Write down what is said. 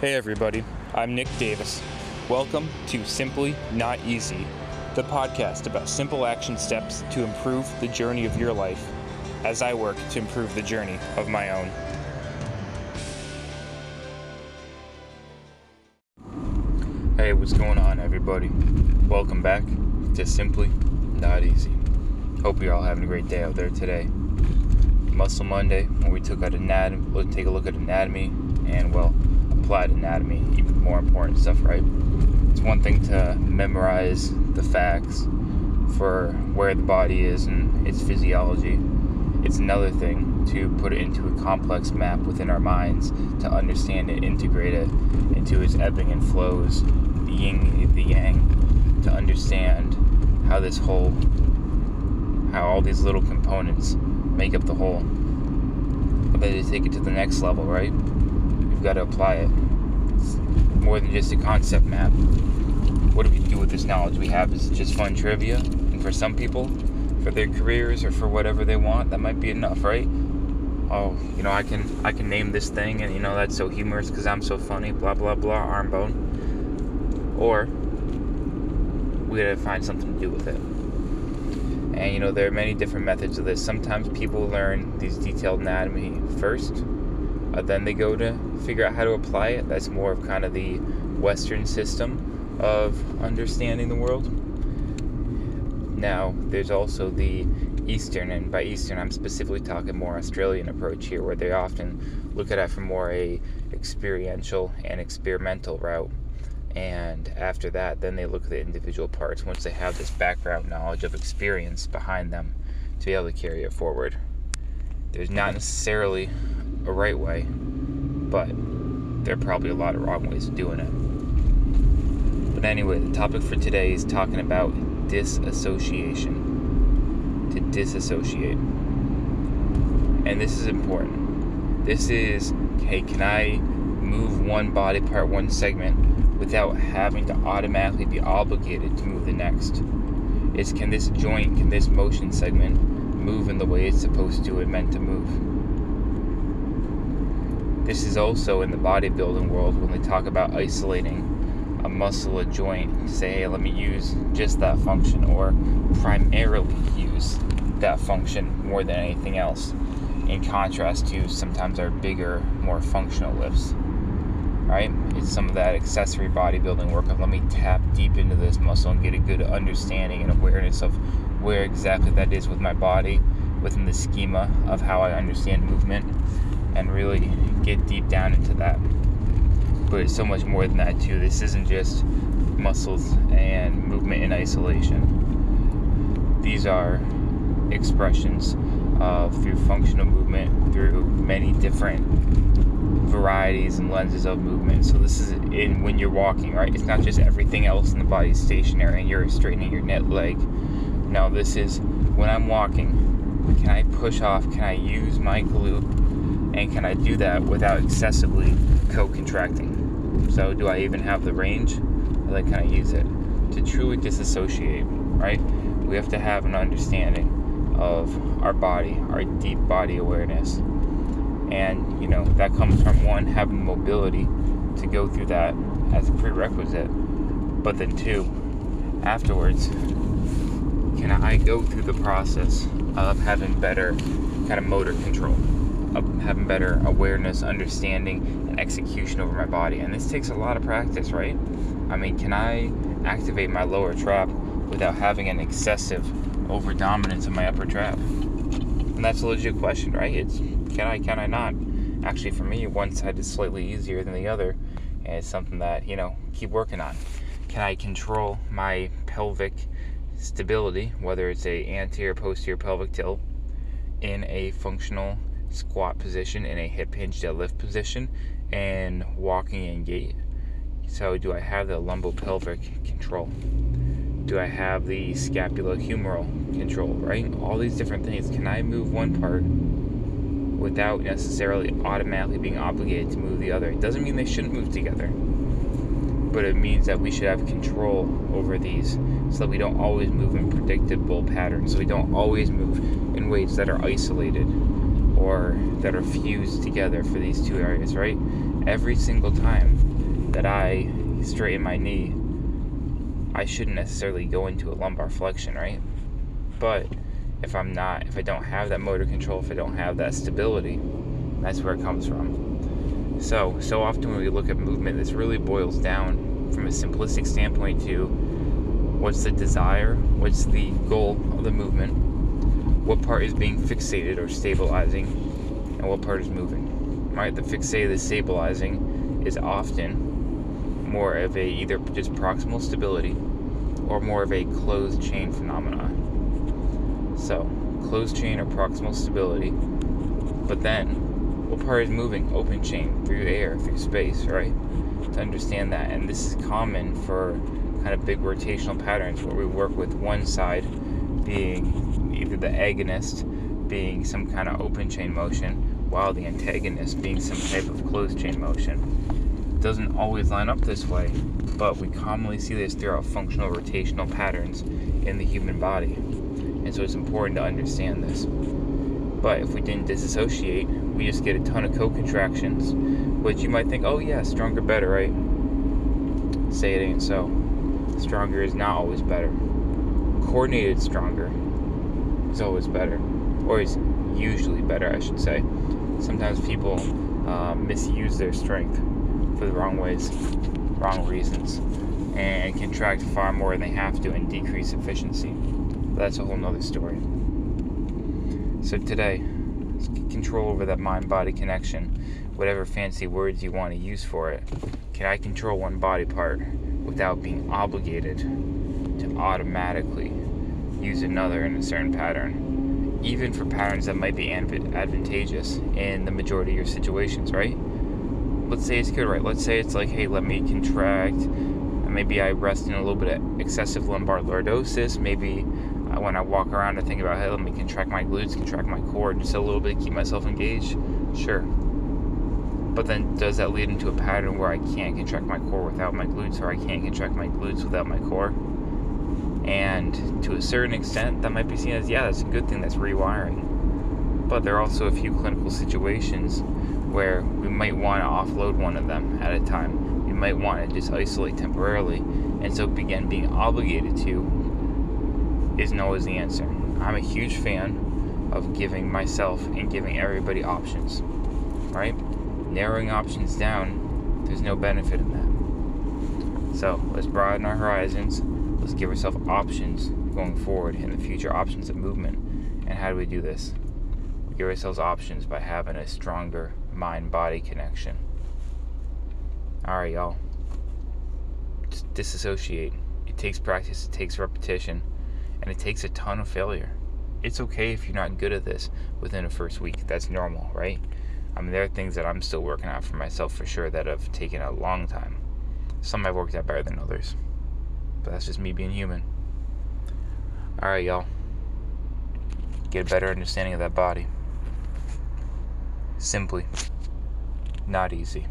Hey everybody, I'm Nick Davis. Welcome to Simply Not Easy, the podcast about simple action steps to improve the journey of your life as I work to improve the journey of my own. Hey, what's going on, everybody? Welcome back to Simply Not Easy. Hope you're all having a great day out there today. Muscle Monday, where we took out anatomy, take a look at anatomy, and well, applied anatomy, even more important stuff, right? It's one thing to memorize the facts for where the body is and its physiology. It's another thing to put it into a complex map within our minds to understand it, integrate it into its ebbing and flows, the yin, the yang, to understand how this whole, how all these little components make up the whole. But then to take it to the next level, right? We've got to apply it. It's more than just a concept map. What do we do with this knowledge we have? Is it just fun trivia? And for some people, for their careers or for whatever they want, that might be enough, right? Oh, you know, I can I can name this thing, and you know that's so humorous because I'm so funny. Blah blah blah. Arm bone. Or we gotta find something to do with it. And you know, there are many different methods of this. Sometimes people learn these detailed anatomy first, uh, then they go to figure out how to apply it. That's more of kind of the Western system of understanding the world. Now, there's also the Eastern, and by Eastern, I'm specifically talking more Australian approach here, where they often look at it from more a experiential and experimental route. And after that, then they look at the individual parts once they have this background knowledge of experience behind them to be able to carry it forward. There's not necessarily a right way, but there are probably a lot of wrong ways of doing it. But anyway, the topic for today is talking about disassociation. To disassociate. And this is important. This is hey, can I move one body part, one segment, without having to automatically be obligated to move the next? Is can this joint, can this motion segment move in the way it's supposed to and meant to move? This is also in the bodybuilding world when they talk about isolating a muscle, a joint. Say, hey, let me use just that function, or primarily use that function more than anything else. In contrast to sometimes our bigger, more functional lifts. Right? It's some of that accessory bodybuilding work of let me tap deep into this muscle and get a good understanding and awareness of where exactly that is with my body within the schema of how I understand movement and really get deep down into that. But it's so much more than that, too. This isn't just muscles and movement in isolation, these are expressions of through functional movement, through many different varieties and lenses of movement. So this is in when you're walking, right? It's not just everything else in the body is stationary and you're straightening your net leg. No, this is when I'm walking. Can I push off? Can I use my glute and can I do that without excessively co-contracting? So do I even have the range? Or like, can I use it to truly disassociate? Right? We have to have an understanding of our body, our deep body awareness, and you know that comes from one having mobility to go through that as a prerequisite, but then two, afterwards, can I go through the process of having better kind of motor control? Having better awareness, understanding, and execution over my body. And this takes a lot of practice, right? I mean, can I activate my lower trap without having an excessive over dominance of my upper trap? And that's a legit question, right? It's can I, can I not? Actually, for me, one side is slightly easier than the other, and it's something that, you know, keep working on. Can I control my pelvic stability, whether it's a anterior posterior pelvic tilt, in a functional squat position in a hip hinge deadlift position and walking in gait. So, do I have the lumbopelvic control? Do I have the scapulohumeral control, right? All these different things. Can I move one part without necessarily automatically being obligated to move the other? It doesn't mean they shouldn't move together, but it means that we should have control over these so that we don't always move in predictable patterns. So we don't always move in ways that are isolated or that are fused together for these two areas, right? every single time that I straighten my knee, I shouldn't necessarily go into a lumbar flexion, right? But if I'm not, if I don't have that motor control, if I don't have that stability, that's where it comes from. So, so often when we look at movement, this really boils down from a simplistic standpoint to what's the desire, what's the goal of the movement, what part is being fixated or stabilizing, and what part is moving. Right? The fixated, the stabilizing is often more of a either just proximal stability or more of a closed chain phenomenon. So, closed chain or proximal stability. But then, what part is moving? Open chain, through air, through space, right? To understand that. And this is common for kind of big rotational patterns where we work with one side being either the agonist being some kind of open chain motion while the antagonist being some type of closed chain motion. It doesn't always line up this way, but we commonly see this throughout functional rotational patterns in the human body. And so it's important to understand this. But if we didn't disassociate, we just get a ton of co-contractions, which you might think, oh yeah, stronger better, right? Say it ain't so. Stronger is not always better. Coordinated stronger is always better, or usually better, I should say. Sometimes people uh, misuse their strength for the wrong ways, wrong reasons, and contract far more than they have to and decrease efficiency. But that's a whole nother story. So today, control over that mind body connection, whatever fancy words you want to use for it. Can I control one body part without being obligated to automatically use another in a certain pattern? Even for patterns that might be advantageous in the majority of your situations, right? Let's say it's good, right? Let's say it's like, hey, let me contract. Maybe I rest in a little bit of excessive lumbar lordosis. Maybe when I walk around, I think about, hey, let me contract my glutes, contract my core, just a little bit, keep myself engaged. Sure. But then does that lead into a pattern where I can't contract my core without my glutes, or I can't contract my glutes without my core? And to a certain extent, that might be seen as, yeah, that's a good thing, that's rewiring. But there are also a few clinical situations where we might want to offload one of them at a time. We might want to just isolate temporarily, and so again, being obligated to isn't always the answer. I'm a huge fan of giving myself and giving everybody options, right? Narrowing options down, there's no benefit in that. So let's broaden our horizons. Give ourselves options going forward in the future options of movement. And how do we do this? We give ourselves options by having a stronger mind body connection. All right, y'all. Just disassociate. It takes practice, it takes repetition and it takes a ton of failure. It's okay if you're not good at this within the first week. That's normal, right? I mean, there are things that I'm still working out for myself for sure that have taken a long time. Some I've worked out better than others, but that's just me being human. All right, y'all. Get a better understanding of that body. Simply, not easy.